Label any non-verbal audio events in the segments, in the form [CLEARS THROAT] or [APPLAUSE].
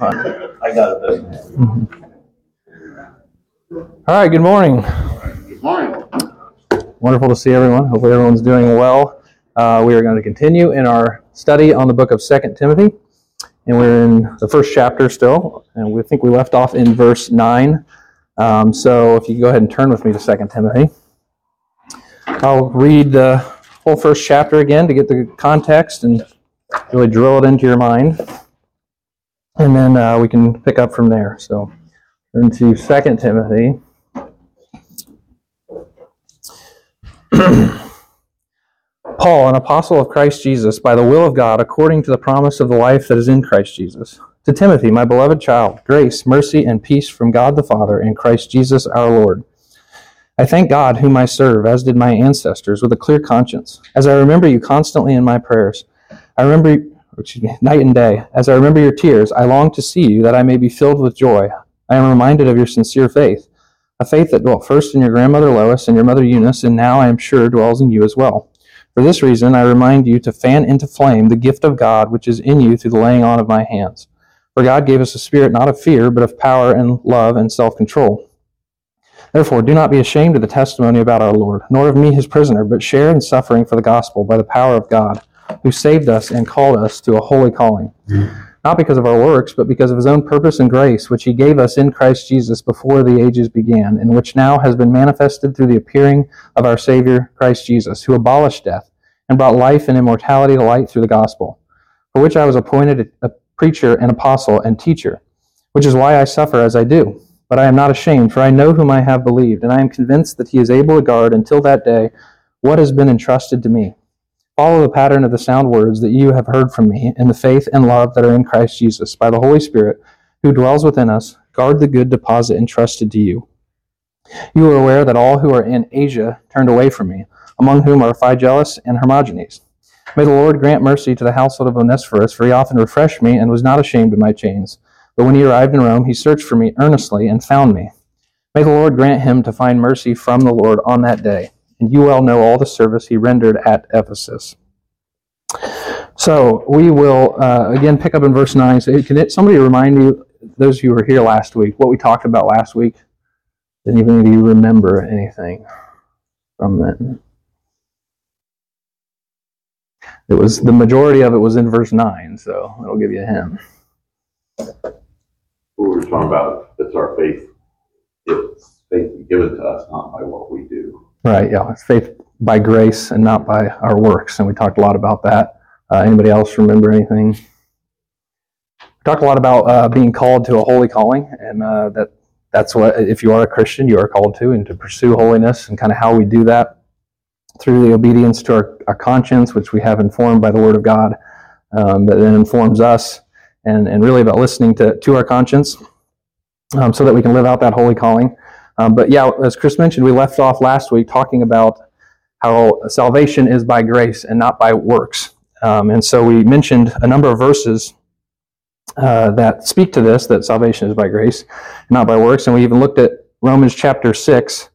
I got it. All right, good morning. Good morning. Wonderful to see everyone. Hopefully, everyone's doing well. Uh, we are going to continue in our study on the book of Second Timothy, and we're in the first chapter still, and we think we left off in verse 9. Um, so, if you go ahead and turn with me to Second Timothy, I'll read the whole first chapter again to get the context and really drill it into your mind, and then uh, we can pick up from there. So, turn to Second Timothy. [CLEARS THROAT] Paul, an apostle of Christ Jesus, by the will of God, according to the promise of the life that is in Christ Jesus. To Timothy, my beloved child, grace, mercy, and peace from God the Father and Christ Jesus our Lord. I thank God, whom I serve, as did my ancestors, with a clear conscience, as I remember you constantly in my prayers. I remember, excuse me, night and day. As I remember your tears, I long to see you, that I may be filled with joy. I am reminded of your sincere faith, a faith that dwelt first in your grandmother Lois and your mother Eunice, and now I am sure dwells in you as well. For this reason, I remind you to fan into flame the gift of God which is in you through the laying on of my hands. For God gave us a spirit not of fear, but of power and love and self control. Therefore, do not be ashamed of the testimony about our Lord, nor of me his prisoner, but share in suffering for the gospel by the power of God, who saved us and called us to a holy calling. Not because of our works, but because of his own purpose and grace, which he gave us in Christ Jesus before the ages began, and which now has been manifested through the appearing of our Savior, Christ Jesus, who abolished death and brought life and immortality to light through the gospel, for which I was appointed a preacher and apostle and teacher, which is why I suffer as I do. But I am not ashamed, for I know whom I have believed, and I am convinced that he is able to guard until that day what has been entrusted to me. Follow the pattern of the sound words that you have heard from me in the faith and love that are in Christ Jesus, by the Holy Spirit, who dwells within us. Guard the good deposit entrusted to you. You are aware that all who are in Asia turned away from me, among whom are Phygelus and Hermogenes. May the Lord grant mercy to the household of Onesiphorus, for he often refreshed me and was not ashamed of my chains. But when he arrived in Rome, he searched for me earnestly and found me. May the Lord grant him to find mercy from the Lord on that day. And you well know all the service he rendered at Ephesus. So we will uh, again pick up in verse 9. So can it, somebody remind me, those of you who were here last week, what we talked about last week? Did any of you remember anything from that? It was the majority of it was in verse 9, so it'll give you a hint. We were talking about it's our faith. It's faith given to us, not by what we do. Right, yeah. It's faith by grace and not by our works. And we talked a lot about that. Uh, anybody else remember anything? We talked a lot about uh, being called to a holy calling, and uh, that that's what, if you are a Christian, you are called to, and to pursue holiness, and kind of how we do that through the obedience to our, our conscience, which we have informed by the Word of God, um, that then informs us, and, and really about listening to, to our conscience um, so that we can live out that holy calling. Um, but yeah, as Chris mentioned, we left off last week talking about how salvation is by grace and not by works. Um, and so we mentioned a number of verses uh, that speak to this, that salvation is by grace, not by works. And we even looked at Romans chapter 6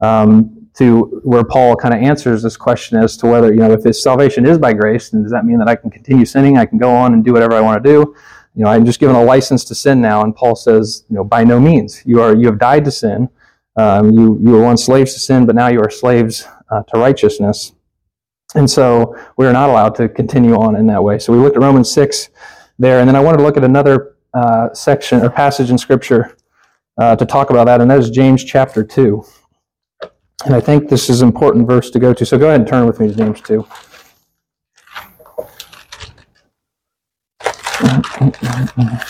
um, to where Paul kind of answers this question as to whether, you know, if his salvation is by grace, then does that mean that I can continue sinning? I can go on and do whatever I want to do? You know, I'm just given a license to sin now. And Paul says, you know, by no means. You are, you have died to sin. Um, you, you were once slaves to sin, but now you are slaves uh, to righteousness. And so we are not allowed to continue on in that way. So we looked at Romans 6 there, and then I wanted to look at another uh, section or passage in Scripture uh, to talk about that, and that is James chapter 2. And I think this is an important verse to go to. So go ahead and turn with me to James 2. [CLEARS THROAT]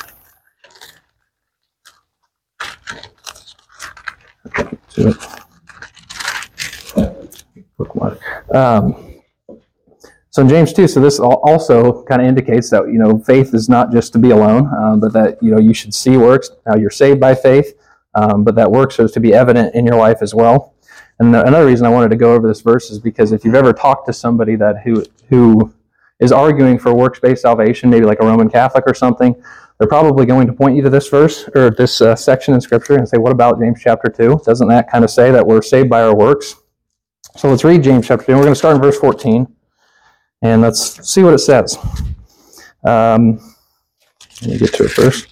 to it. Um, so in James 2, so this also kind of indicates that, you know, faith is not just to be alone, um, but that, you know, you should see works. Now you're saved by faith, um, but that works is to be evident in your life as well. And the, another reason I wanted to go over this verse is because if you've ever talked to somebody that who who is arguing for works-based salvation, maybe like a Roman Catholic or something, they're probably going to point you to this verse or this uh, section in Scripture and say, "What about James chapter two? Doesn't that kind of say that we're saved by our works?" So let's read James chapter two. We're going to start in verse fourteen, and let's see what it says. Um, let me get to it first.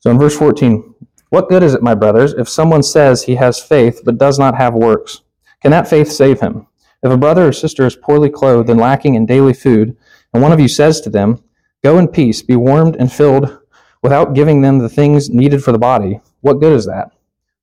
So in verse 14, what good is it, my brothers, if someone says he has faith but does not have works? Can that faith save him? If a brother or sister is poorly clothed and lacking in daily food, and one of you says to them, Go in peace, be warmed and filled, without giving them the things needed for the body, what good is that?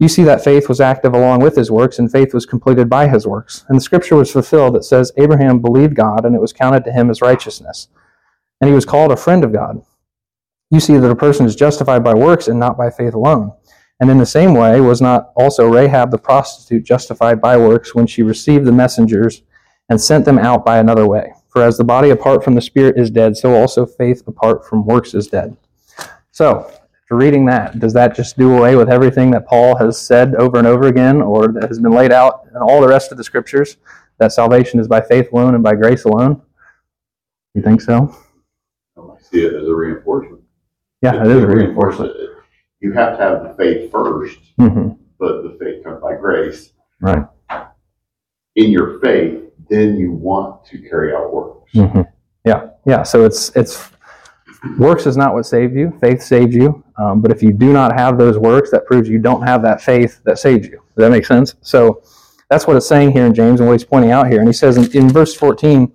You see that faith was active along with his works, and faith was completed by his works. And the scripture was fulfilled that says, Abraham believed God, and it was counted to him as righteousness. And he was called a friend of God. You see that a person is justified by works and not by faith alone. And in the same way, was not also Rahab the prostitute justified by works when she received the messengers and sent them out by another way? For as the body apart from the spirit is dead, so also faith apart from works is dead. So, after reading that, does that just do away with everything that Paul has said over and over again, or that has been laid out in all the rest of the scriptures, that salvation is by faith alone and by grace alone? You think so? I see it as a reinforcement. Yeah, it is a reinforcement. You have to have the faith first, hmm but the faith comes by grace. Right. In your faith, then you want to carry out works. hmm Yeah, yeah. So it's it's works is not what saved you. Faith saved you. Um, but if you do not have those works, that proves you don't have that faith that saved you. Does that make sense? So that's what it's saying here in James and what he's pointing out here. And he says in, in verse 14,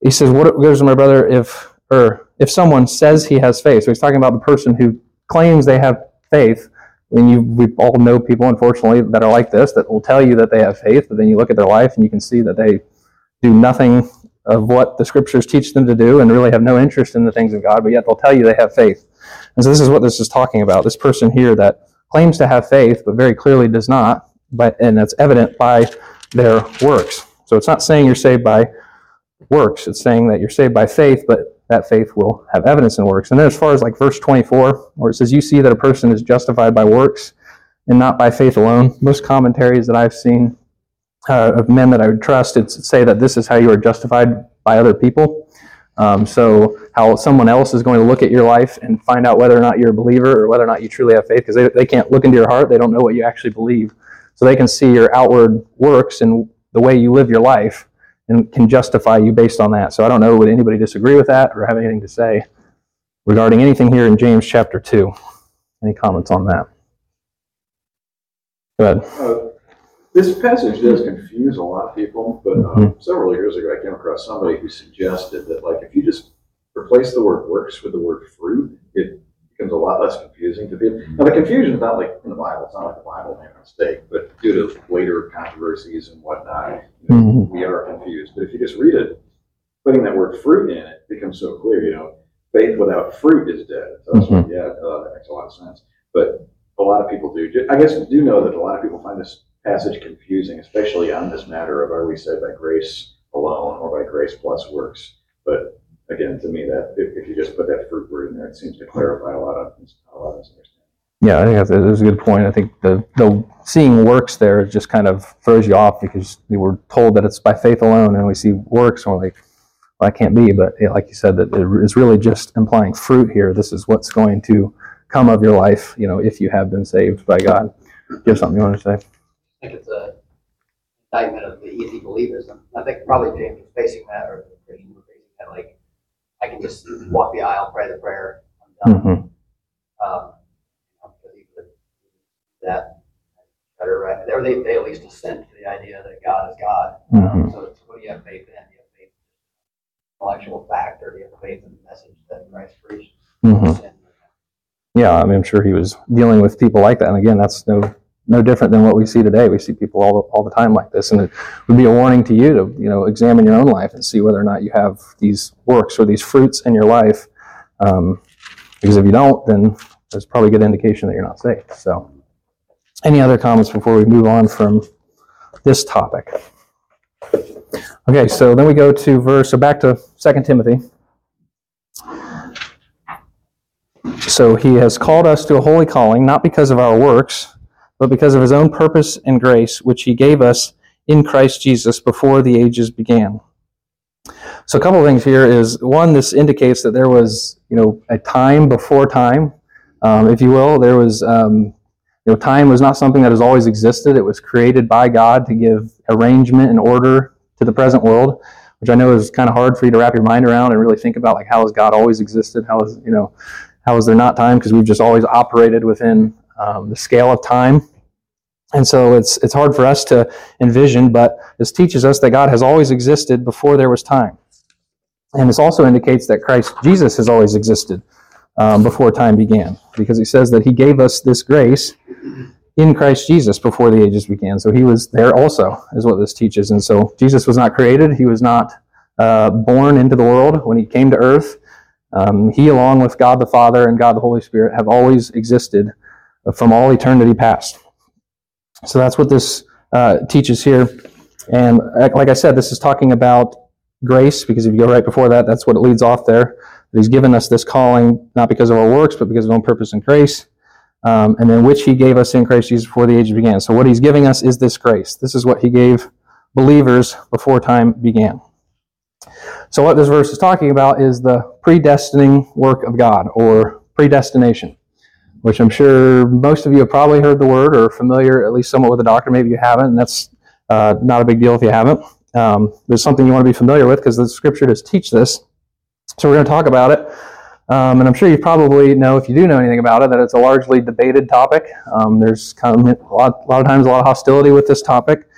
he says, "What goes to my brother if or if someone says he has faith?" So he's talking about the person who claims they have faith. When you, we all know people, unfortunately, that are like this, that will tell you that they have faith, but then you look at their life and you can see that they do nothing of what the scriptures teach them to do and really have no interest in the things of God, but yet they'll tell you they have faith. And so this is what this is talking about. This person here that claims to have faith, but very clearly does not, but and that's evident by their works. So it's not saying you're saved by works. It's saying that you're saved by faith, but that faith will have evidence in works. And then as far as like verse 24, where it says, You see that a person is justified by works and not by faith alone. Most commentaries that I've seen uh, of men that I would trust, it's say that this is how you are justified by other people. Um, so how someone else is going to look at your life and find out whether or not you're a believer or whether or not you truly have faith, because they, they can't look into your heart. They don't know what you actually believe. So they can see your outward works and the way you live your life and can justify you based on that. So I don't know, would anybody disagree with that or have anything to say regarding anything here in James chapter 2? Any comments on that? Go ahead. This passage does confuse a lot of people, but um, several years ago, I came across somebody who suggested that, like, if you just replace the word works with the word fruit, it becomes a lot less confusing to people. Now, the confusion is not like in the Bible; it's not like the Bible made a mistake, but due to later controversies and whatnot, you know, Mhm. we are confused. But if you just read it, putting that word fruit in it becomes so clear. You know, faith without fruit is dead. So like, yeah, uh, that makes a lot of sense. But a lot of people do. I guess do know that a lot of people find this passage confusing, especially on this matter of are we saved by grace alone or by grace plus works. But again, to me, that if, if you just put that fruit word in there, it seems to clarify a lot of a lot of. Yeah, I think that's, a good point. I think the, the seeing works there just kind of throws you off because we were told that it's by faith alone, and we see works, and we're like, well, that can't be. But like you said, that it is really just implying fruit here. This is what's going to come of your life, you know, if you have been saved by God. Do you have something you want to say? I think it's a indictment of the easy believism. I think probably James was facing that, or the Christians were facing that, like, I can just walk the aisle, pray the prayer, I'm done. hmm Um, you know, because he could do that better, right? Or they, they at least assent to the idea that God is God. Um, Mhm. So it's, what do you have faith in? Do you have faith in intellectual fact, or do you have faith in the message that Christ preached? hmm And, Yeah, I mean, I'm sure he was dealing with people like that. And again, that's no no different than what we see today. We see people all the, all the time like this, and it would be a warning to you to you know examine your own life and see whether or not you have these works or these fruits in your life. Um, because if you don't, then there's probably a good indication that you're not saved. So, any other comments before we move on from this topic? Okay, so then we go to verse. So back to Second Timothy. So he has called us to a holy calling, not because of our works, but because of his own purpose and grace, which he gave us in Christ Jesus before the ages began. So a couple of things here is one, this indicates that there was, you know, a time before time, um, if you will. There was, um, you know, time was not something that has always existed. It was created by God to give arrangement and order to the present world, which I know is kind of hard for you to wrap your mind around and really think about, like how has God always existed? How is, you know, how is there not time? Because we've just always operated within um, the scale of time. And so it's it's hard for us to envision, but this teaches us that God has always existed before there was time. And this also indicates that Christ Jesus has always existed um, before time began, because he says that he gave us this grace in Christ Jesus before the ages began. So he was there also, is what this teaches. And so Jesus was not created, he was not uh, born into the world when he came to earth. Um, he, along with God the Father and God the Holy Spirit, have always existed from all eternity past. So that's what this uh, teaches here. And uh, like I said, this is talking about grace, because if you go right before that, that's what it leads off there. He's given us this calling not because of our works, but because of his own purpose and grace. Um, and then which he gave us in Christ Jesus before the age began. So what he's giving us is this grace. This is what he gave believers before time began. So what this verse is talking about is the predestining work of God, or predestination, which I'm sure most of you have probably heard the word or familiar at least somewhat with the doctrine. Maybe you haven't, and that's uh, not a big deal if you haven't. Um, there's something you want to be familiar with because the scripture does teach this. So we're going to talk about it. Um, and I'm sure you probably know, if you do know anything about it, that it's a largely debated topic. Um, there's kind of a lot, a lot, of times a lot of hostility with this topic.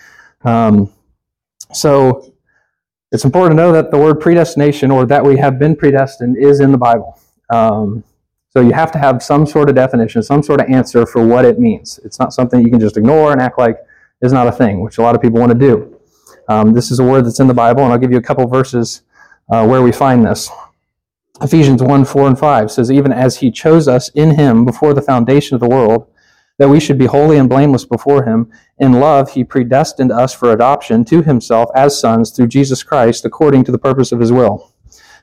Um, so it's important to know that the word predestination, or that we have been predestined, is in the Bible. So you have to have some sort of definition, some sort of answer for what it means. It's not something you can just ignore and act like is not a thing, which a lot of people want to do. Um, this is a word that's in the Bible, and I'll give you a couple verses uh, where we find this. Ephesians 1 4 and 5 says, Even as he chose us in him before the foundation of the world, that we should be holy and blameless before him. In love, he predestined us for adoption to himself as sons through Jesus Christ, according to the purpose of his will.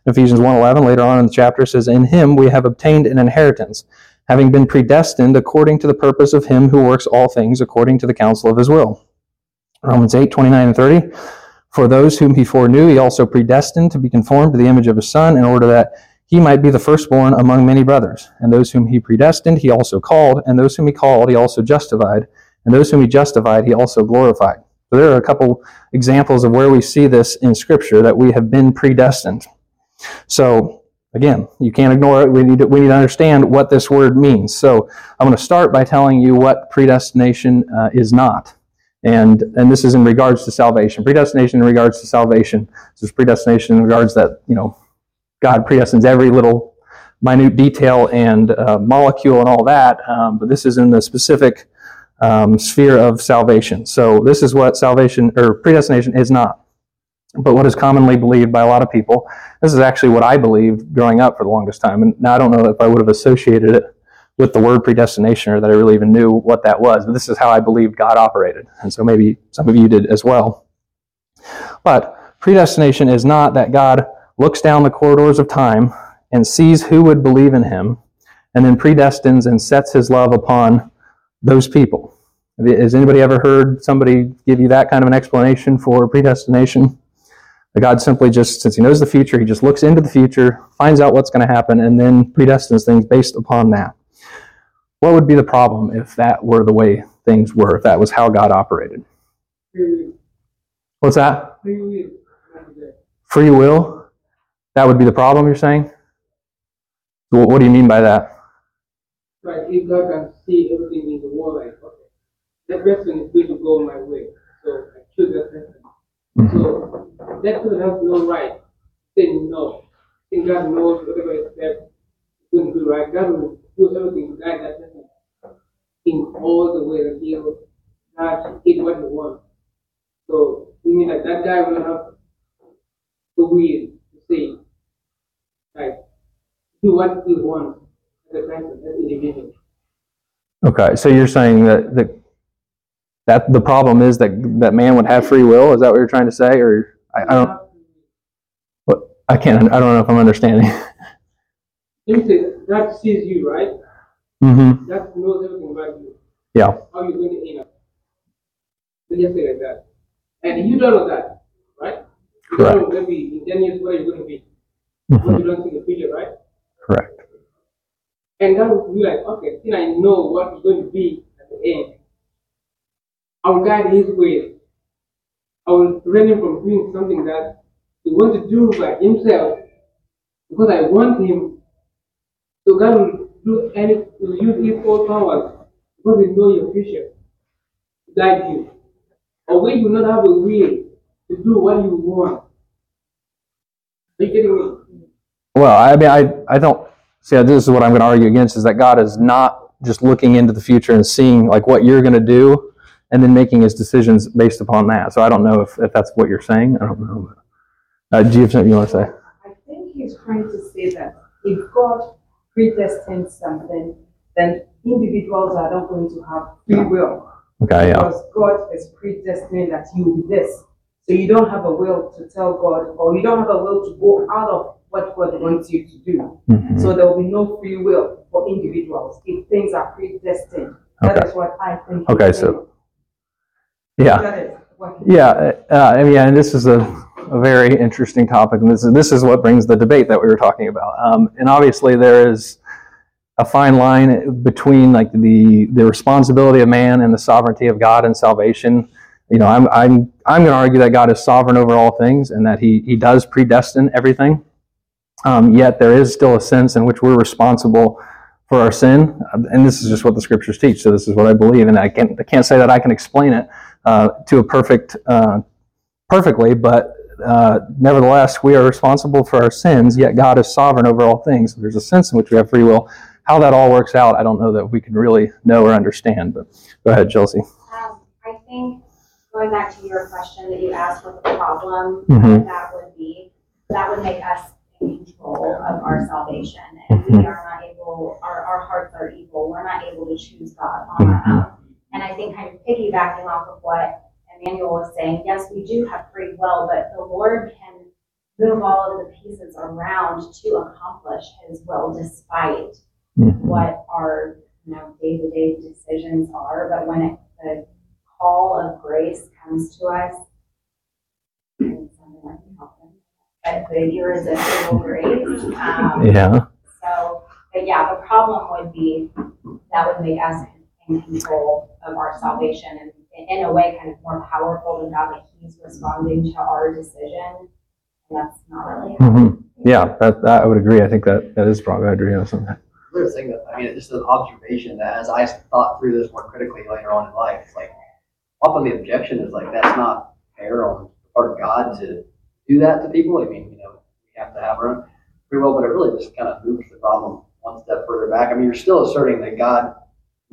Ephesians 1.11, later on in the chapter, says, In him we have obtained an inheritance, having been predestined according to the purpose of him who works all things according to the counsel of his will. Romans 8:29 and 30. For those whom he foreknew, he also predestined to be conformed to the image of his Son, in order that he might be the firstborn among many brothers. And those whom he predestined, he also called. And those whom he called, he also justified. And those whom he justified, he also glorified. So there are a couple examples of where we see this in Scripture that we have been predestined. So again, you can't ignore it. We need to, we need to understand what this word means. So I'm going to start by telling you what predestination uh, is not. And, and this is in regards to salvation. Predestination in regards to salvation. This is predestination in regards that, you know, God predestines every little minute detail and uh, molecule and all that. Um, but this is in the specific um, sphere of salvation. So this is what salvation or predestination is not. But what is commonly believed by a lot of people, this is actually what I believed growing up for the longest time. And now I don't know if I would have associated it with the word predestination or that I really even knew what that was. But this is how I believed God operated. And so maybe some of you did as well. But predestination is not that God looks down the corridors of time and sees who would believe in him and then predestines and sets his love upon those people. Has anybody ever heard somebody give you that kind of an explanation for predestination? God simply just, since he knows the future, he just looks into the future, finds out what's going to happen, and then predestines things based upon that. What would be the problem if that were the way things were, if that was how God operated? What's that? Free will? That would be the problem, you're saying? What, what do you mean by that? Right, if God can see everything in the world, like, okay, that person is going to go my way, so I choose that person. Mm-hmm. So that person has no right to say no. I think God knows whatever is that going to do right. God will do everything to guide that person in all the way that he will not get what he wants. So we mean that that guy will have the will to say, like, do what he wants as a person, as an individual. Okay, so you're saying that the that the problem is that that man would have free will. Is that what you're trying to say, or I, I don't? What I can't. I don't know if I'm understanding. [LAUGHS] God sees you, right? mm-hmm. God knows everything about you. Yeah. How you going to end up. So just say like that. And you don't know that, right? You don't know maybe in 10 years where you're going to be. What Mhm. you don't see the future, right? Correct. And that would be like, okay, then I know what is going to be at the end. I will guide his way. I will prevent him from doing something that he wants to do by himself because I want him. So God will do any, will use his own powers because he knows your future to guide you. Or when you not have a will to do what you want. Are you getting me? Well, I mean, I, I don't see. This is what I'm going to argue against: is that God is not just looking into the future and seeing like what you're going to do, and then making His decisions based upon that. So I don't know if, if that's what you're saying. I don't know. Uh, do you have something you want to say? I think he's trying to say that if God predestined something, then individuals are not going to have free will. Okay, yeah. Because God is predestined that you will be this. So you don't have a will to tell God, or you don't have a will to go out of what God wants you to do. Mhm. So there will be no free will for individuals if things are predestined. That Okay. is what I think. Okay, so yeah. That is what he- Yeah, uh, I mean, yeah, and this is a, a very interesting topic, and this is this is what brings the debate that we were talking about. Um, and obviously, there is a fine line between like the the responsibility of man and the sovereignty of God and salvation. You know, I'm I'm I'm going to argue that God is sovereign over all things, and that He He does predestine everything. Um, yet there is still a sense in which we're responsible for our sin, and this is just what the scriptures teach. So this is what I believe, and I can't I can't say that I can explain it uh, to a perfect uh, perfectly, but uh, nevertheless, we are responsible for our sins. Yet God is sovereign over all things. There's a sense in which we have free will. How that all works out, I don't know that we can really know or understand. But go ahead, Chelsea. Um, I think going back to your question that you asked what the problem Mhm. that would be, that would make us in control of our salvation. And we are not able, our, our hearts are evil. We're not able to choose God on our own. And I think kind of piggybacking off of what Emmanuel was saying, yes, we do have free will, but the Lord can move all of the pieces around to accomplish his will despite Mhm. what our you know day-to-day decisions are but when it, the call of grace comes to us it's something like helping but the irresistible grace um, Yeah. so but yeah the problem would be that would make us in control of our salvation and in- in a way kind of more powerful than God like he's responding to our decision and that's not really how hmm Yeah, that, that I would agree. I think that that is probably I agree on something. Another thing that, I mean, it's just an observation that as I thought through this more critically later on in life, it's like, often the objection is like, that's not fair on the part of God to do that to people. I mean, you know, we have to have our own free will, but it really just kind of moves the problem one step further back. I mean, you're still asserting that God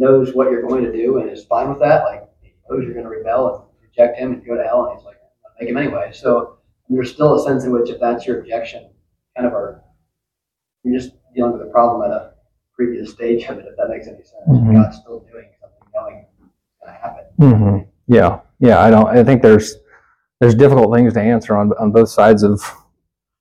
knows what you're going to do and is fine with that. Like, he knows you're going to rebel and reject him and go to hell, and he's like, I'll make him anyway. So there's still a sense in which if that's your objection, kind of are, you're just dealing with a problem at a previous stage of it, if that makes any sense. Mhm. God's still doing something, knowing it's going to happen. hmm Yeah, yeah. I don't. I think there's there's difficult things to answer on on both sides of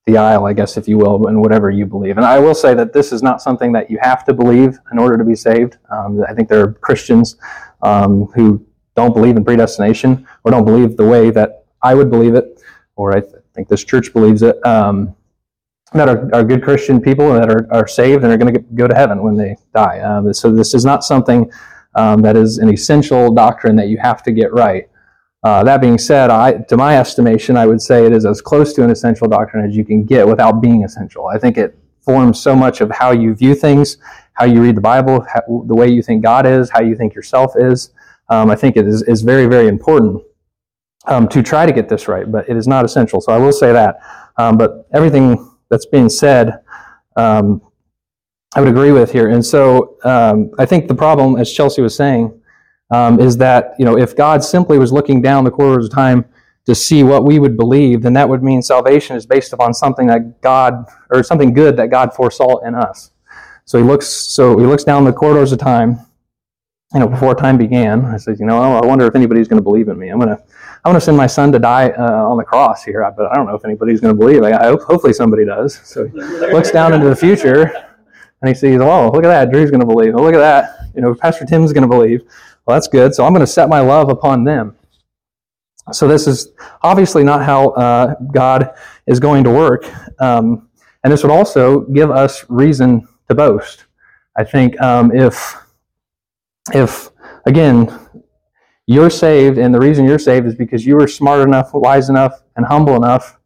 the aisle, I guess, if you will, and whatever you believe. And I will say that this is not something that you have to believe in order to be saved. Um, I think there are Christians um, who don't believe in predestination or don't believe the way that I would believe it, or I th- think this church believes it. Um, that are, are good Christian people that are, are saved and are going to go to heaven when they die. Um, so this is not something um, that is an essential doctrine that you have to get right. Uh, that being said, I, to my estimation, I would say it is as close to an essential doctrine as you can get without being essential. I think it forms so much of how you view things, how you read the Bible, how, the way you think God is, how you think yourself is. Um, I think it is, is very, very important um, to try to get this right, but it is not essential. So I will say that. Um, but everything that's being said, um, I would agree with here. And so um, I think the problem, as Chelsea was saying, um, is that you know if God simply was looking down the corridors of time to see what we would believe, then that would mean salvation is based upon something that God or something good that God foresaw in us. So he looks so he looks down the corridors of time. You know, before time began, I said, you know, I wonder if anybody's going to believe in me. I'm gonna, I'm gonna send my son to die uh, on the cross here, but I don't know if anybody's going to believe. I hope, hopefully, somebody does. So he looks down into the future, and he sees, oh, look at that, Drew's going to believe. Oh, look at that, you know, Pastor Tim's going to believe. Well, that's good. So I'm going to set my love upon them. So this is obviously not how uh, God is going to work, um, and this would also give us reason to boast. I think um, if if again you're saved, and the reason you're saved is because you were smart enough, wise enough, and humble enough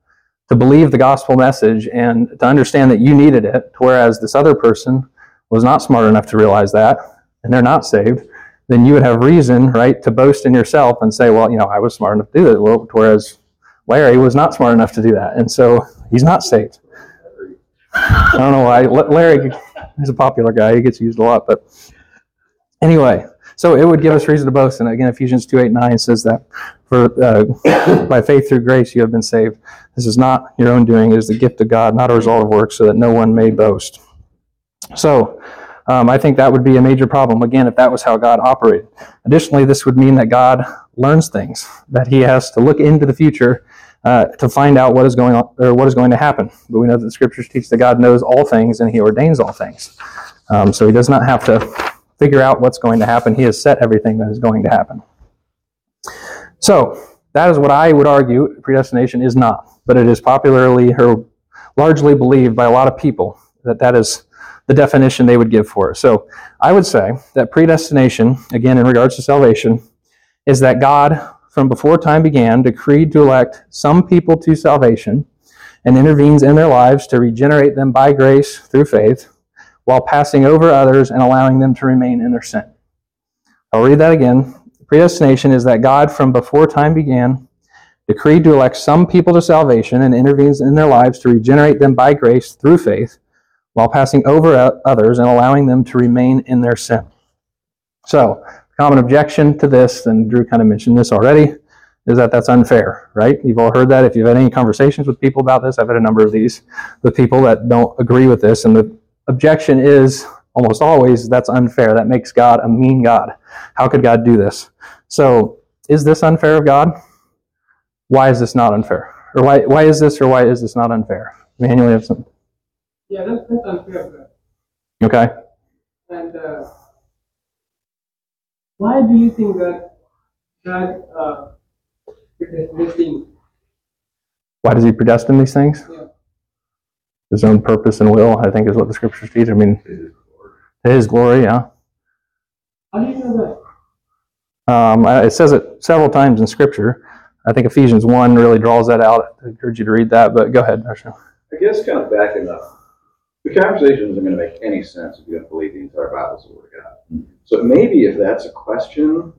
to believe the gospel message and to understand that you needed it, whereas this other person was not smart enough to realize that, and they're not saved, then you would have reason, right, to boast in yourself and say, well, you know, I was smart enough to do that, whereas Larry was not smart enough to do that, and so he's not saved. I don't know why. Larry is a popular guy; he gets used a lot, but anyway. So it would give us reason to boast. And again, Ephesians 2 8 9 says that for uh, by faith through grace you have been saved. This is not your own doing, it is the gift of God, not a result of works, so that no one may boast. So um, I think that would be a major problem, again, if that was how God operated. Additionally, this would mean that God learns things, that he has to look into the future uh, to find out what is going on or what is going to happen. But we know that the scriptures teach that God knows all things and he ordains all things. Um, so he does not have to figure out what's going to happen. He has set everything that is going to happen. So, that is what I would argue predestination is not, but it is popularly or largely believed by a lot of people that that is the definition they would give for it. So, I would say that predestination, again in regards to salvation, is that God, from before time began, decreed to elect some people to salvation and intervenes in their lives to regenerate them by grace through faith while passing over others and allowing them to remain in their sin. I'll read that again. Predestination is that God, from before time began, decreed to elect some people to salvation and intervenes in their lives to regenerate them by grace through faith, while passing over others and allowing them to remain in their sin. So, common objection to this, and Drew kind of mentioned this already, is that that's unfair, right? You've all heard that. If you've had any conversations with people about this, I've had a number of these with people that don't agree with this, and the objection is almost always that's unfair. That makes God a mean God. How could God do this? So, is this unfair of God? Why is this not unfair? Or why, why is this or why is this not unfair? Manuel, you have some. Yeah, that's, that's unfair. Okay. And uh, why do you think that God uh, this thing? Why does He predestine these things? Yeah his own purpose and will, I think is what the scriptures teach. I mean, to his glory, yeah. How do you know that? Um, it says it several times in scripture. I think Ephesians 1 really draws that out. I encourage you to read that, but go ahead, Marshall. I guess kind of backing up, the conversation isn't going to make any sense if you don't believe the entire Bible is the Word of God. So maybe if that's a question,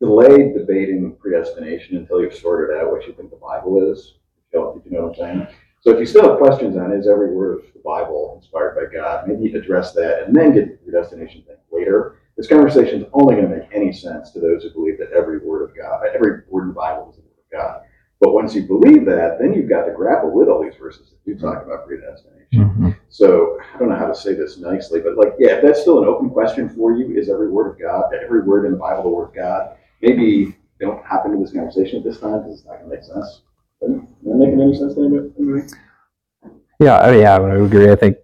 delay debating predestination until you've sorted out what you think the Bible is. You know what I'm saying? So if you still have questions on is every word of the Bible inspired by God, maybe address that and then get your destination thing later. This conversation is only going to make any sense to those who believe that every word of God, every word in the Bible is the word of God. But once you believe that, then you've got to grapple with all these verses that do talk about predestination. Mm-hmm. So I don't know how to say this nicely, but like, yeah, that's still an open question for you, is every word of God, every word in the Bible the word of God? Maybe don't hop into this conversation at this time because it's not going to make sense. Am I making any sense to anybody? Yeah, yeah, I would agree. I think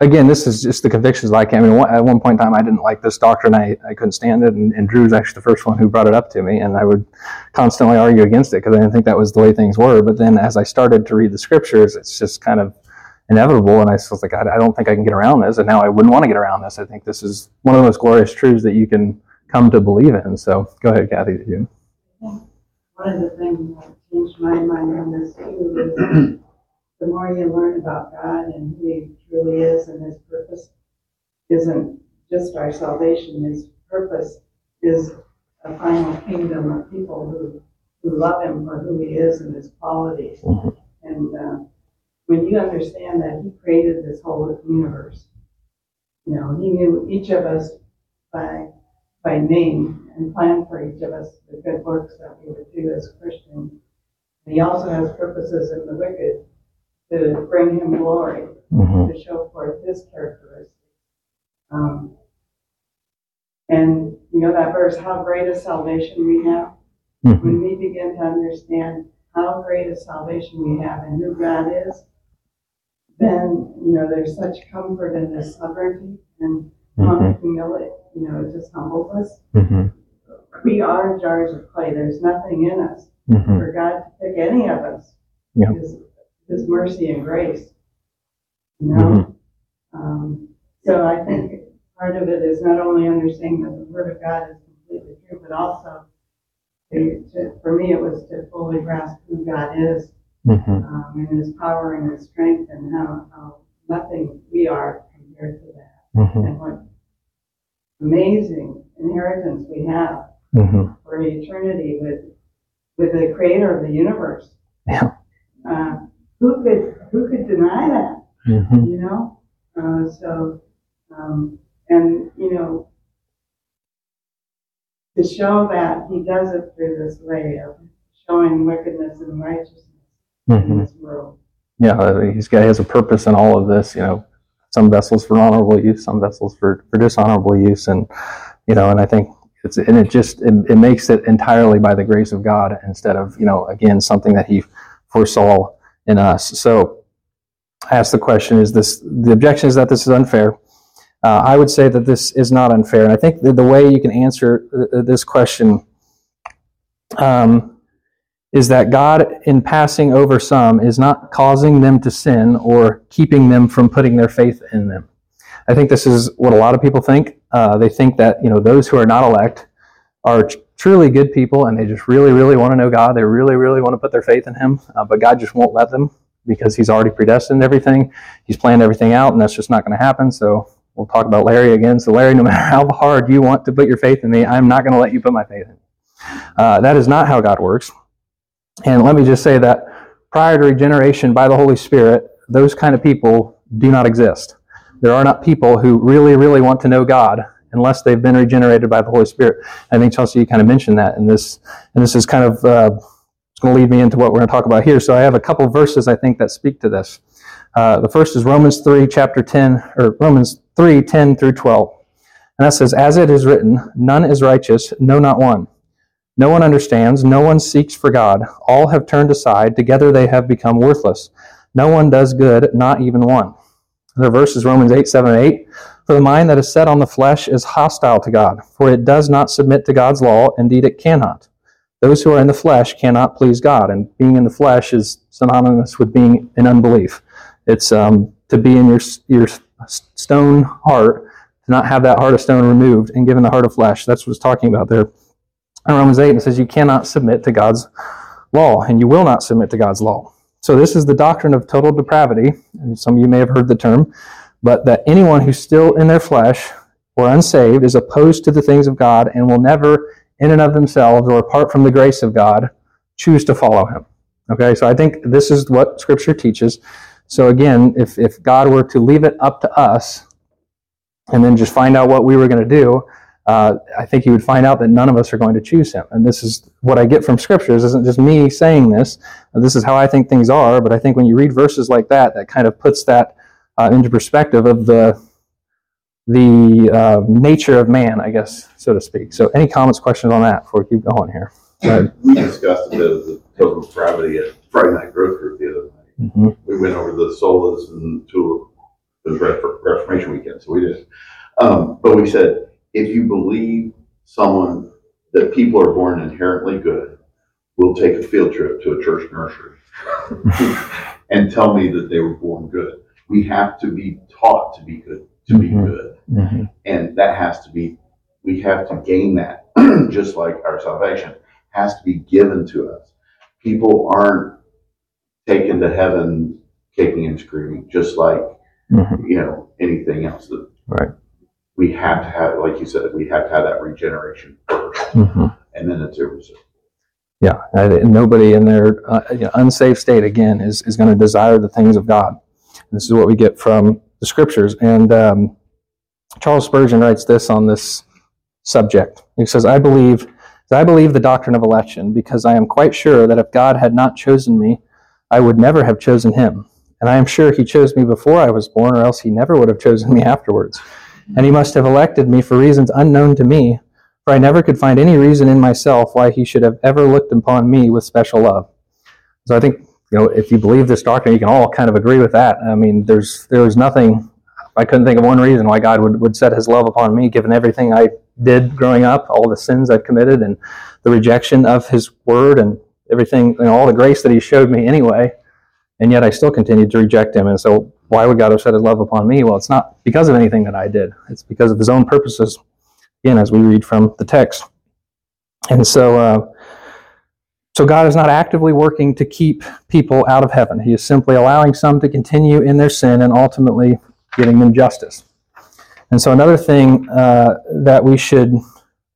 again, this is just the convictions I came. I mean, at one point in time, I didn't like this doctrine. I, I couldn't stand it, and, and Drew's actually the first one who brought it up to me, and I would constantly argue against it because I didn't think that was the way things were. But then, as I started to read the scriptures, it's just kind of inevitable, and I was like, I, I don't think I can get around this, and now I wouldn't want to get around this. I think this is one of the most glorious truths that you can come to believe in. So, go ahead, Kathy. To you. One of the things that changed my mind on this too is [CLEARS THROAT] the more you learn about God and who He truly is and His purpose isn't just our salvation. His purpose is a final kingdom of people who, who love Him for who He is and His qualities. Mm-hmm. And uh, when you understand that He created this whole universe, you know, He knew each of us by by name and planned for each of us the good works that we would do as Christians. And he also has purposes in the wicked to bring him glory, mm-hmm. to show forth his characteristics. Um, and you know that verse, how great a salvation we have. Mm-hmm. When we begin to understand how great a salvation we have and who God is, then you know there's such comfort in His sovereignty and mm-hmm. humility. You know, it just humbles us. Mm-hmm. We are jars of clay. There's nothing in us Mhm. for God to pick any of us. Yeah. His, his mercy and grace. You know? Mm-hmm. Um, so I think part of it is not only understanding that the Word of God is completely true, but also to, to, for me, it was to fully grasp who God is Mhm. um, and His power and His strength and how, how nothing we are compared to that. Mhm. And what amazing inheritance we have Mhm. for eternity with with the creator of the universe. Yeah. Uh, who could who could deny that? Mhm. You know. Uh, so, um, and you know, to show that he does it through this way of showing wickedness and righteousness in Mhm. this world. Yeah, uh, he's got he has a purpose in all of this. You know, some vessels for honorable use, some vessels for, for dishonorable use, and you know, and I think it's and it just it, it makes it entirely by the grace of God instead of you know again something that He foresaw in us. So, I ask the question: Is this the objection? Is that this is unfair? Uh, I would say that this is not unfair, and I think the, the way you can answer uh, this question. Um, is that God, in passing over some, is not causing them to sin or keeping them from putting their faith in them. I think this is what a lot of people think. Uh, they think that you know those who are not elect are tr- truly good people, and they just really, really want to know God. They really, really want to put their faith in Him, uh, but God just won't let them because He's already predestined everything. He's planned everything out, and that's just not going to happen. So we'll talk about Larry again. So Larry, no matter [LAUGHS] how hard you want to put your faith in me, I'm not going to let you put my faith in. Uh, that is not how God works. And let me just say that prior to regeneration by the Holy Spirit, those kind of people do not exist. There are not people who really, really want to know God unless they've been regenerated by the Holy Spirit. I think Chelsea, you kind of mentioned that, and this, and this is kind of uh, going to lead me into what we're going to talk about here. So I have a couple verses I think that speak to this. Uh, the first is Romans three, chapter ten, or Romans three, ten through twelve, and that says, "As it is written, none is righteous, no, not one." No one understands, no one seeks for God. All have turned aside, together they have become worthless. No one does good, not even one. The verse is Romans 8, 7, and 8. For the mind that is set on the flesh is hostile to God, for it does not submit to God's law, indeed it cannot. Those who are in the flesh cannot please God, and being in the flesh is synonymous with being in unbelief. It's um, to be in your, your stone heart, to not have that heart of stone removed and given the heart of flesh. That's what it's talking about there in Romans 8, it says you cannot submit to God's law, and you will not submit to God's law. So this is the doctrine of total depravity, and some of you may have heard the term, but that anyone who's still in their flesh or unsaved is opposed to the things of God and will never, in and of themselves or apart from the grace of God, choose to follow him. Okay, so I think this is what Scripture teaches. So again, if, if God were to leave it up to us and then just find out what we were going to do, uh, I think you would find out that none of us are going to choose him. And this is what I get from scriptures. This isn't just me saying this. This is how I think things are. But I think when you read verses like that, that kind of puts that uh, into perspective of the the uh, nature of man, I guess, so to speak. So, any comments, questions on that before we keep going here? [CLEARS THROAT] We discussed a bit of the total depravity at Friday Night Growth Group the other night. Mhm. We went over the solas and to the Ref- Reformation weekend, so we did. Um, but we said, if you believe someone that people are born inherently good, we'll take a field trip to a church nursery [LAUGHS] and tell me that they were born good. We have to be taught to be good, to be Mhm. good. Mhm. And that has to be, we have to gain that, [CLEARS THROAT] just like our salvation has to be given to us. People aren't taken to heaven kicking and screaming, just like, Mhm. you know, anything else. That Right. We have to have, like you said, we have to have that regeneration first, Mhm. and then it's irresistible. Yeah, nobody in their uh, you know, unsafe state again is, is going to desire the things of God. This is what we get from the scriptures. And um, Charles Spurgeon writes this on this subject. He says, "I believe, I believe the doctrine of election because I am quite sure that if God had not chosen me, I would never have chosen Him, and I am sure He chose me before I was born, or else He never would have chosen me afterwards. And He must have elected me for reasons unknown to me." For I never could find any reason in myself why he should have ever looked upon me with special love. So I think you know if you believe this doctrine, you can all kind of agree with that. I mean, there's there's nothing. I couldn't think of one reason why God would, would set His love upon me, given everything I did growing up, all the sins I've committed, and the rejection of His Word, and everything, you know, all the grace that He showed me anyway, and yet I still continued to reject Him. And so, why would God have set His love upon me? Well, it's not because of anything that I did. It's because of His own purposes. Again, as we read from the text, and so. Uh, so God is not actively working to keep people out of heaven. He is simply allowing some to continue in their sin and ultimately giving them justice. And so another thing uh, that we should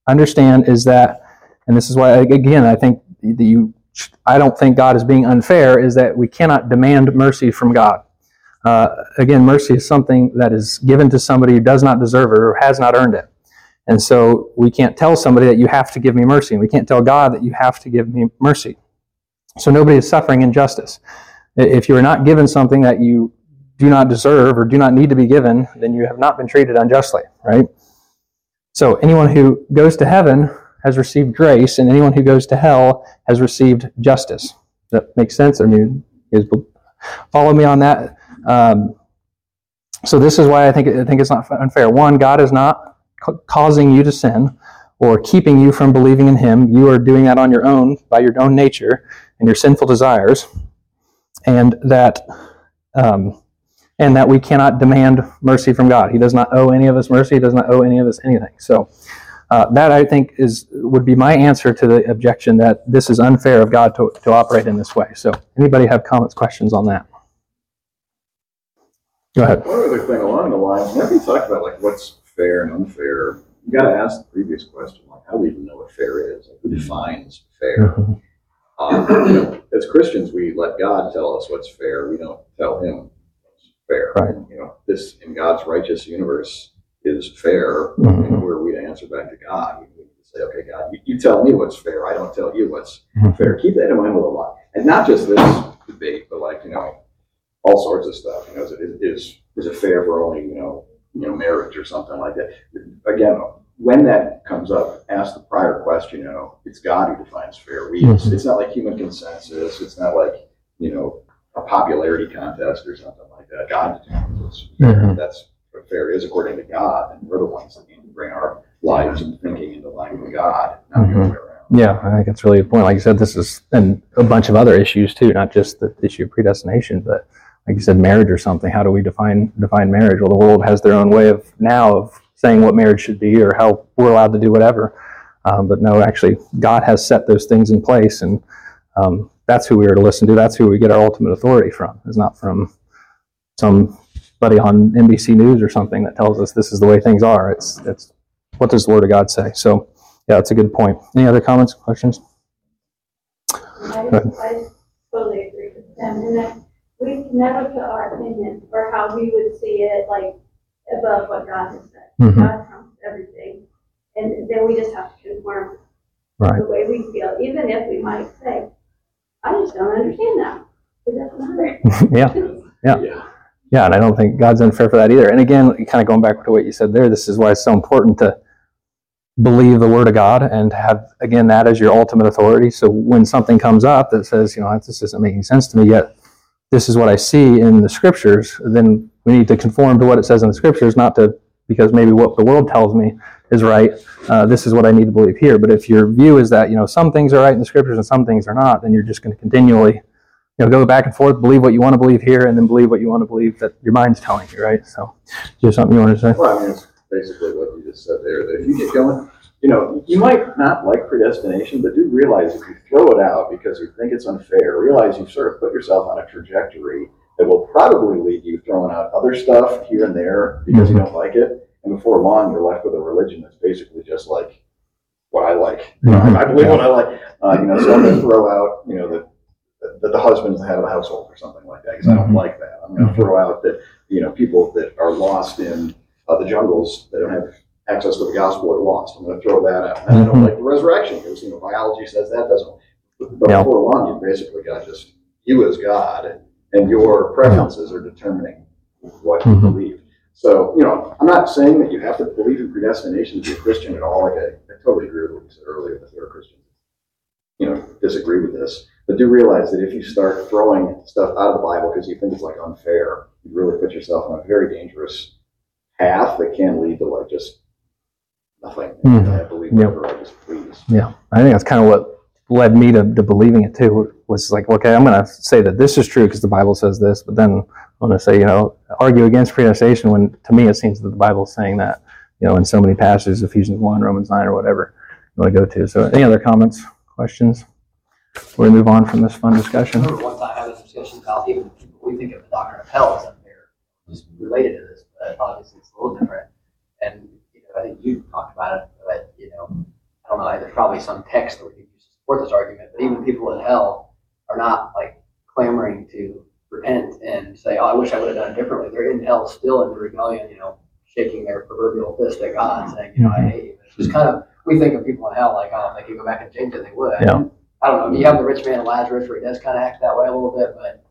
understand is that, and this is why again I think that you, I don't think God is being unfair. Is that we cannot demand mercy from God. Uh, again, mercy is something that is given to somebody who does not deserve it or has not earned it. And so we can't tell somebody that you have to give me mercy, and we can't tell God that you have to give me mercy. So nobody is suffering injustice. If you are not given something that you do not deserve or do not need to be given, then you have not been treated unjustly, right? So anyone who goes to heaven has received grace, and anyone who goes to hell has received justice. Does that makes sense? I mean, follow me on that. Um, so this is why I think I think it's not unfair. One, God is not causing you to sin or keeping you from believing in Him. You are doing that on your own by your own nature and your sinful desires, and that um, and that we cannot demand mercy from God. He does not owe any of us mercy. He does not owe any of us anything. So. Uh, that I think is would be my answer to the objection that this is unfair of God to, to operate in this way. So, anybody have comments, questions on that? Go ahead. One other thing along the lines, whenever you talk about like what's fair and unfair, you got to ask the previous question, like how do we even know what fair is? Like, who defines fair? Um, [LAUGHS] you know, as Christians, we let God tell us what's fair. We don't tell Him what's fair. Right. You know, this in God's righteous universe is fair, Mhm. and who are we to answer back to God? We need to say, okay, God, you, you tell me what's fair. I don't tell you what's Mhm. fair. Keep that in mind with a lot, and not just this debate, but like you know, all sorts of stuff. You know, is it is is it fair for only you know you know marriage or something like that? Again, when that comes up, ask the prior question. You know, it's God who defines fair. We Mhm. it's not like human consensus. It's not like you know a popularity contest or something like that. God determines what's fair. Mhm. That's what fair is according to God, and we're the ones that need to bring our lives and thinking into line with God, not the other way around. Yeah, I think that's really a point. Like you said, this is and a bunch of other issues too, not just the issue of predestination, but like you said, marriage or something. How do we define define marriage? Well, the world has their own way of now of saying what marriage should be or how we're allowed to do whatever. Um, but no, actually, God has set those things in place, and um, that's who we are to listen to. That's who we get our ultimate authority from. It's not from somebody on NBC News or something that tells us this is the way things are. It's it's what does the Word of God say? So, yeah, that's a good point. Any other comments, questions? I. I totally agree with them, we can never put our opinion or how we would see it, like, above what God has said. Mhm. God trumps everything, and then we just have to conform Right. the way we feel, even if we might say, I just don't understand that, it doesn't matter. [LAUGHS] yeah. Yeah. Yeah. Yeah, and I don't think God's unfair for that either. And again, kind of going back to what you said there, this is why it's so important to believe the Word of God and have, again, that as your ultimate authority. So when something comes up that says, you know, this isn't making sense to me yet, this is what I see in the Scriptures, then we need to conform to what it says in the Scriptures, not to, because maybe what the world tells me is right, uh, this is what I need to believe here. But if your view is that, you know, some things are right in the Scriptures and some things are not, then you're just going to continually you know, go back and forth, believe what you want to believe here, and then believe what you want to believe that your mind's telling you, right? So, you have something you want to say? Well, I mean, it's basically what you just said there, that if you get going, you know, you might not like predestination, but do realize if you throw it out because you think it's unfair, realize you've sort of put yourself on a trajectory that will probably lead you throwing out other stuff here and there because you don't like it. And before long, you're left with a religion that's basically just like what I like. You know, I believe what I like. Uh, you know, so I'm going to throw out, you know, that that the husband's the head of the household or something like that because I don't Mhm. like that. I'm going to throw out that you know people that are lost in uh, the jungles that don't have access to the gospel are lost. I'm going to throw that out. And I don't Mhm. like the resurrection because you know biology says that doesn't. But Yeah. before long, you basically got just you as God and your preferences are determining what you Mhm. believe. So you know, I'm not saying that you have to believe in predestination to be a Christian at all. Like I, I totally agree with what you said earlier that there are Christians, you know, disagree with this. But do realize that if you start throwing stuff out of the Bible because you think it's like unfair, you really put yourself on a very dangerous path that can lead to like just nothing. Mhm. I believe Yeah. whatever I just please. Yeah, I think that's kind of what led me to, to believing it too was like, okay, I'm going to say that this is true because the Bible says this, but then I'm going to say, you know, argue against predestination when to me it seems that the Bible is saying that, you know, in so many passages, Ephesians 1, Romans 9, or whatever you want to go to. So, any other comments, questions? We're going to move on from this fun discussion. remember one time having a discussion about even we think of the doctrine of hell as unfair, just related to this, but obviously it's a little different. And, you know, I think you talked about it, but, you know, I don't know, there's probably some text that we could use to support this argument, but even people in hell are not like clamoring to repent and say, oh, I wish I would have done it differently. They're in hell still in the rebellion, you know, shaking their proverbial fist at God, mm-hmm. saying, you know, I mm-hmm. hate you. It's just kind of, we think of people in hell like, oh, if they could go back and change it, they would. Yeah. I don't know. You have the rich man and Lazarus where he does kind of act that way a little bit, but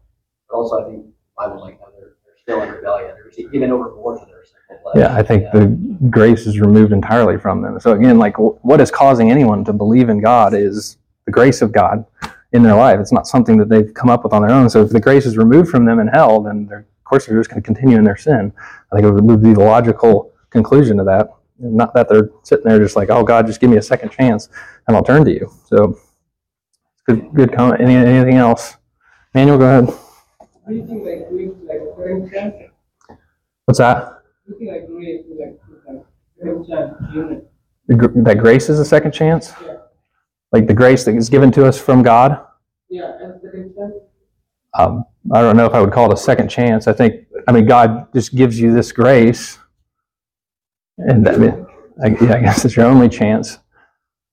also I think Bible's like, no, they're, they're still in rebellion. They're even overboard for their flesh. Yeah, I think the grace is removed entirely from them. So again, like wh- what is causing anyone to believe in God is the grace of God in their life. It's not something that they've come up with on their own. So if the grace is removed from them in hell, then they're, of course they're just going to continue in their sin. I think it would, be the logical conclusion to that. Not that they're sitting there just like, oh God, just give me a second chance and I'll turn to you. So good, good comment. Any, anything else? Manuel, go ahead. Do you think like like a second chance? What's that? Do you grace is like, like second chance? You? The That grace is a second chance? Yeah. Like the grace that is given to us from God? Yeah, as a second chance? um, I don't know if I would call it a second chance. I think, I mean, God just gives you this grace, and I I, yeah, I guess it's your only chance.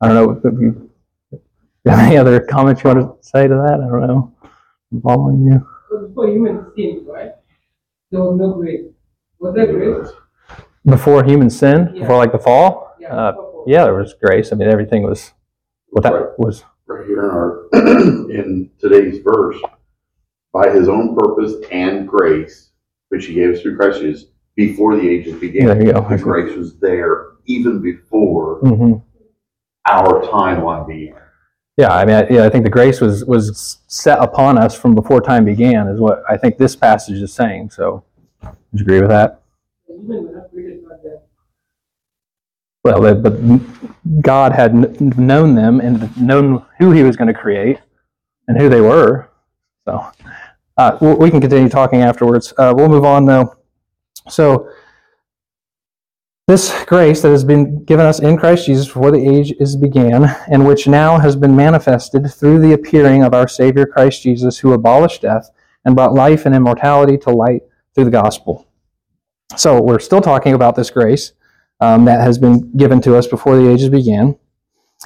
I don't know. If you, you have any other comments you want to say to that? I don't know. I'm following you. Before human sinned, right? There was no grace. Was there grace? Before human sin, Yeah. before like the fall, Yeah. Uh, yeah, there was grace. I mean, everything was what Right. that was. right here in our, [CLEARS THROAT] in today's verse, by his own purpose and grace, which he gave us through Christ Jesus, before the ages began. There you go. The grace was there even before hmm our timeline began. Yeah, I mean, I, yeah, I think the grace was was set upon us from before time began, is what I think this passage is saying. So, would you agree with that? Well, but God had kn- known them and known who He was going to create and who they were. So uh, we can continue talking afterwards. Uh, we'll move on though. So this grace that has been given us in Christ Jesus before the ages began, and which now has been manifested through the appearing of our Savior Christ Jesus, who abolished death and brought life and immortality to light through the gospel. So we're still talking about this grace um, that has been given to us before the ages began.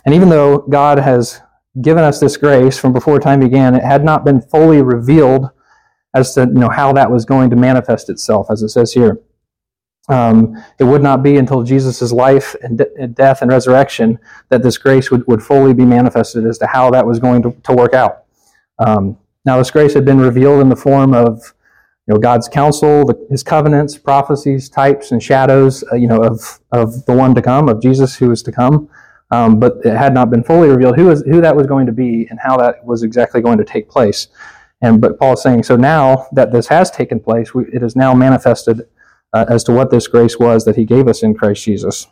And even though God has given us this grace from before time began, it had not been fully revealed as to you know how that was going to manifest itself, as it says here. Um, it would not be until Jesus' life and, de- and death and resurrection that this grace would, would fully be manifested as to how that was going to, to work out. Um, now, this grace had been revealed in the form of you know, God's counsel, the, His covenants, prophecies, types, and shadows, uh, you know, of of the one to come, of Jesus who is to come. Um, but it had not been fully revealed who is who that was going to be and how that was exactly going to take place. And but Paul is saying, so now that this has taken place, we, it is now manifested uh, as to what this grace was that He gave us in Christ Jesus.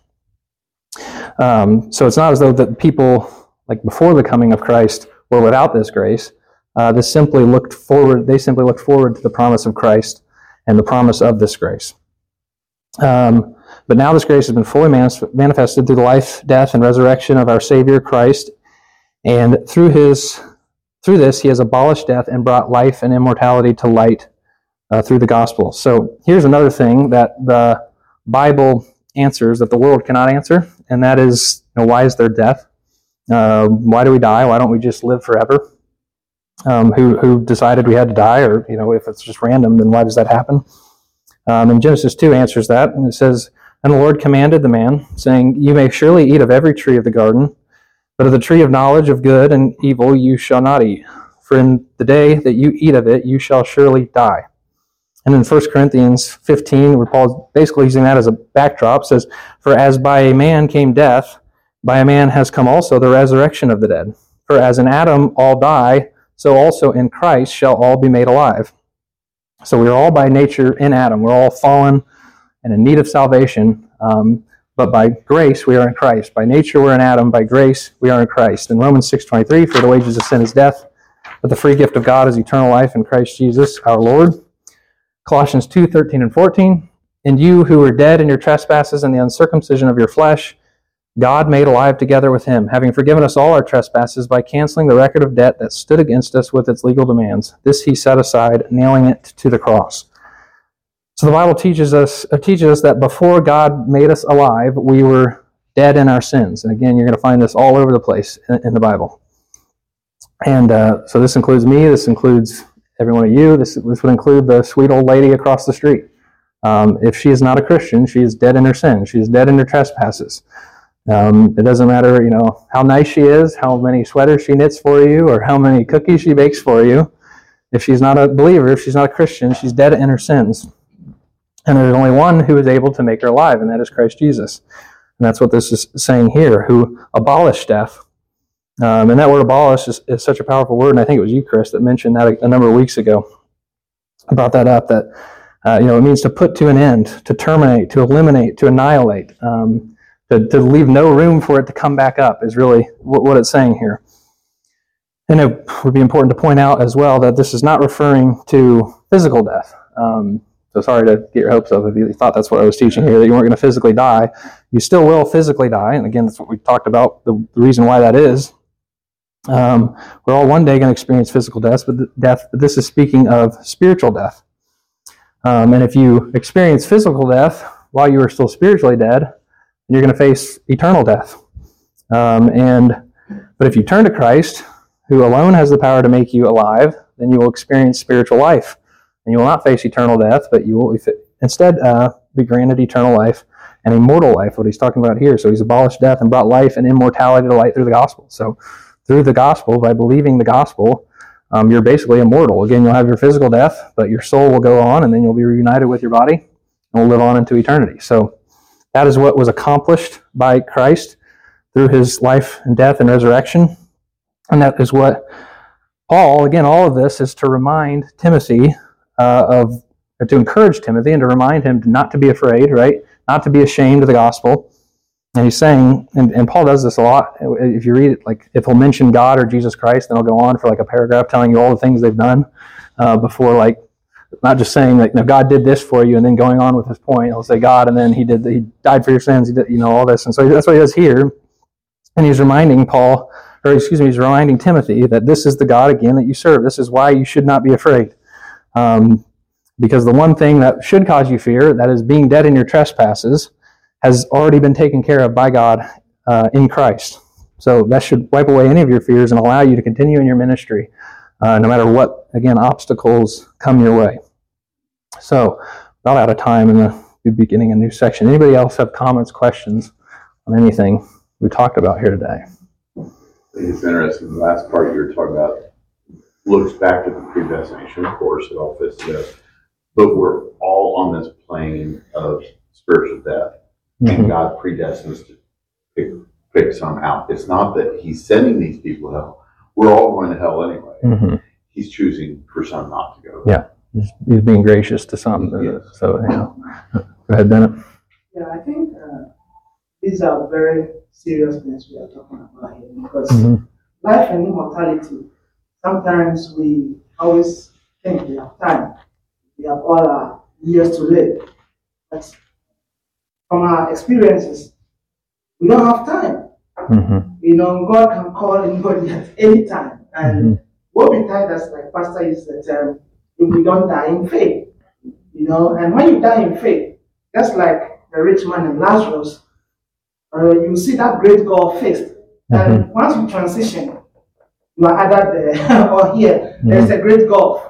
Um, so it's not as though that people like before the coming of Christ were without this grace. Uh, this simply looked forward. They simply looked forward to the promise of Christ and the promise of this grace. Um, but now this grace has been fully manifested through the life, death, and resurrection of our Savior Christ, and through his through this he has abolished death and brought life and immortality to light uh, through the gospel. So here's another thing that the Bible answers that the world cannot answer, and that is, you know, why is there death? Uh, why do we die? Why don't we just live forever? Um, who who decided we had to die, or you know, if it's just random, then why does that happen? Um, and Genesis two answers that, and it says, "And the Lord commanded the man, saying, You may surely eat of every tree of the garden, but of the tree of knowledge of good and evil you shall not eat, for in the day that you eat of it, you shall surely die." And in 1 Corinthians 15, where Paul's basically using that as a backdrop, says, For as by a man came death, by a man has come also the resurrection of the dead. For as in Adam all die, so also in Christ shall all be made alive. So we are all by nature in Adam. We're all fallen and in need of salvation. Um, but by grace we are in Christ. By nature we're in Adam, by grace we are in Christ. In Romans 6:23, for the wages of sin is death, but the free gift of God is eternal life in Christ Jesus our Lord. Colossians 2:13 and 14, and you who were dead in your trespasses and the uncircumcision of your flesh, God made alive together with him, having forgiven us all our trespasses by canceling the record of debt that stood against us with its legal demands. This he set aside, nailing it to the cross. So the Bible teaches us uh, teaches us that before God made us alive, we were dead in our sins. And again, you're going to find this all over the place in, the Bible. And uh, so this includes me. This includes every one of you. This, this would include the sweet old lady across the street. Um, if she is not a Christian, she is dead in her sin. She is dead in her trespasses. Um, it doesn't matter, you know, how nice she is, how many sweaters she knits for you, or how many cookies she bakes for you. If she's not a believer, if she's not a Christian, she's dead in her sins. And there's only one who is able to make her alive, and that is Christ Jesus. And that's what this is saying here, who abolished death. Um, and that word abolish is, is, such a powerful word, and I think it was you, Chris, that mentioned that a, a number of weeks ago. I brought that up, that, uh, you know, it means to put to an end, to terminate, to eliminate, to annihilate. Um, to, to leave no room for it to come back up is really what, what it's saying here. And it would be important to point out as well that this is not referring to physical death. Um, so sorry to get your hopes up if you thought that's what I was teaching here, that you weren't going to physically die. You still will physically die. And again, that's what we talked about, the, the reason why that is. Um, we're all one day going to experience physical death, but death, but this is speaking of spiritual death. Um, and if you experience physical death while you are still spiritually dead, you're going to face eternal death. Um, and but if you turn to Christ, who alone has the power to make you alive, then you will experience spiritual life, and you will not face eternal death, but you will instead uh, be granted eternal life and immortal life. What he's talking about here. So he's abolished death and brought life and immortality to light through the gospel. So through the gospel, by believing the gospel, um, you're basically immortal. Again, you'll have your physical death, but your soul will go on, and then you'll be reunited with your body and will live on into eternity. So that is what was accomplished by Christ through his life and death and resurrection. And that is what Paul, again, all of this is to remind Timothy uh, of, to encourage Timothy and to remind him not to be afraid, right? Not to be ashamed of the gospel. And he's saying, and, and Paul does this a lot. If you read it, like if he'll mention God or Jesus Christ, then he'll go on for like a paragraph telling you all the things they've done uh, before like not just saying that God did this for you and then going on with his point. He'll say God and then he did he died for your sins. He did you know all this, and so that's what he does here. And he's reminding Paul, or excuse me, he's reminding Timothy that this is the God again that you serve. This is why you should not be afraid. Um, because the one thing that should cause you fear, that is being dead in your trespasses, has already been taken care of by God uh, in Christ. So that should wipe away any of your fears and allow you to continue in your ministry uh, no matter what, again, obstacles come your way. So, about out of time, and we'll be beginning a new section. Anybody else have comments, questions on anything we talked about here today? It's interesting. The last part you were talking about looks back to the predestination, of course, it all fits together. But we're all on this plane of spiritual death, mm-hmm. and God predestines to pick, pick some out. It's not that He's sending these people to hell we're all going to hell anyway. Mm-hmm. He's choosing for some not to go. Yeah, he's, he's being gracious to some. Yes. So, you know. Go ahead, Bennett. Yeah, I think uh, these are very serious things we are talking about here because mm-hmm. life and immortality, sometimes we always think we have time. We have all our years to live. But from our experiences, we don't have time. Mm-hmm. You know, God can call anybody at any time. And mm-hmm. What we tell us, like Pastor is that um, if we don't die in faith, you know, and when you die in faith, that's like the rich man and Lazarus, uh, you see that great God face. Mm-hmm. And once you transition, you are either there [LAUGHS] or here. There's mm-hmm. a great gulf.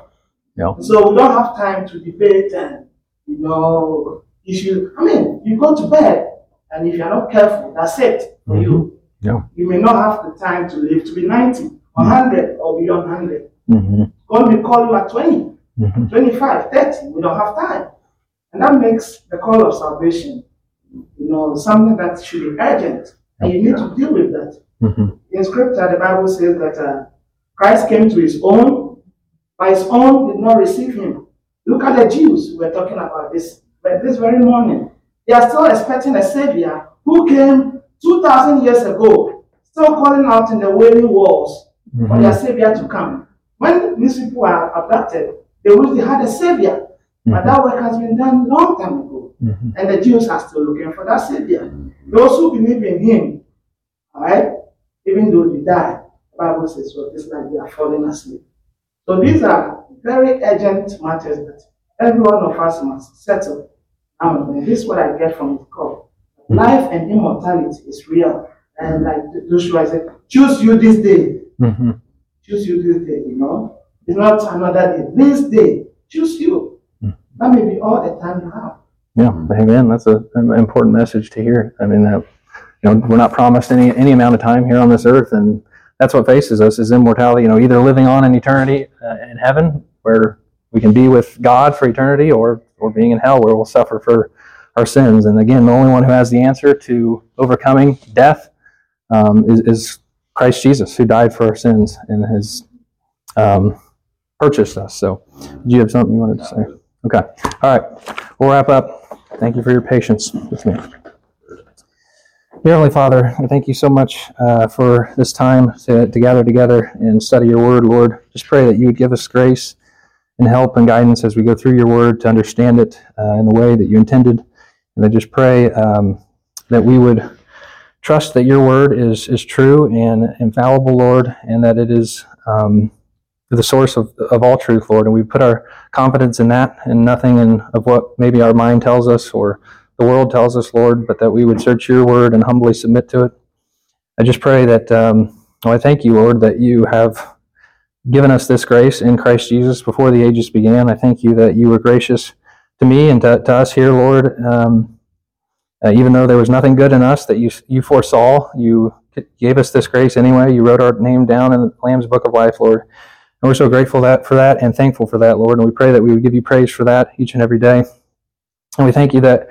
Yeah. So we don't have time to debate and, you know, issue. I mean, you go to bed, and if you're not careful, that's it for you. Mm-hmm. Yeah. You may not have the time to live to be 90 or 100 or beyond 100. Mm-hmm. God may call you at 20, mm-hmm. 25, 30. We don't have time. And that makes the call of salvation, you know, something that should be urgent. And you need to deal with that. Mm-hmm. In scripture, the Bible says that uh, Christ came to his own, but his own did not receive him. Look at the Jews. We're talking about this. But this very morning, they are still expecting a savior who came 2,000 years ago, still calling out in the wailing walls for their savior to come. When these people are abducted, they wish they had a savior, but that work has been done long time ago. Mhm. And the Jews are still looking for that savior. Those who believe in him, all right, even though they die, the Bible says, well, it's like they are falling asleep. So these are very urgent matters that every one of us must settle. Um, and this is what I get from the call. Life and immortality is real. And like Joshua said, choose you this day. Mhm. Choose you this day, you know. It's not another day. This day, choose you. That may be all the time you have. Yeah, amen. That's a, an important message to hear. I mean, that you know, we're not promised any any amount of time here on this earth, and that's what faces us is immortality. You know, either living on in eternity uh, in heaven, where we can be with God for eternity, or or being in hell, where we'll suffer for our sins. And again, the only one who has the answer to overcoming death um, is, is Christ Jesus, who died for our sins and has um, purchased us. So, did you have something you wanted to say? Okay. All right. We'll wrap up. Thank you for your patience with me. Dear Heavenly Father, I thank you so much uh, for this time to, to gather together and study your word, Lord. Just pray that you would give us grace and help and guidance as we go through your word to understand it uh, in the way that you intended. And I just pray um, that we would trust that your word is, is true and infallible, Lord, and that it is um, the source of, of all truth, Lord. And we put our confidence in that and nothing in of what maybe our mind tells us or the world tells us, Lord, but that we would search your word and humbly submit to it. I just pray that, um, well, I thank you, Lord, that you have given us this grace in Christ Jesus before the ages began. I thank you that you were gracious to me and to, to us here, Lord. Um, uh, even though there was nothing good in us that you, you foresaw, you gave us this grace anyway. You wrote our name down in the Lamb's Book of Life, Lord. And we're so grateful that for that and thankful for that, Lord. And we pray that we would give you praise for that each and every day. And we thank you that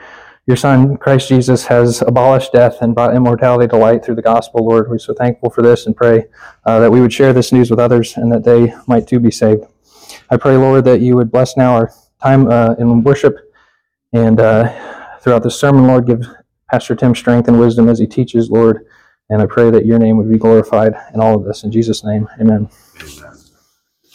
your Son, Christ Jesus, has abolished death and brought immortality to light through the gospel, Lord. We're so thankful for this and pray uh, that we would share this news with others and that they might too be saved. I pray, Lord, that you would bless now our time uh, in worship and uh, throughout this sermon, Lord, give Pastor Tim strength and wisdom as he teaches, Lord. And I pray that your name would be glorified in all of this. In Jesus' name, amen. Amen.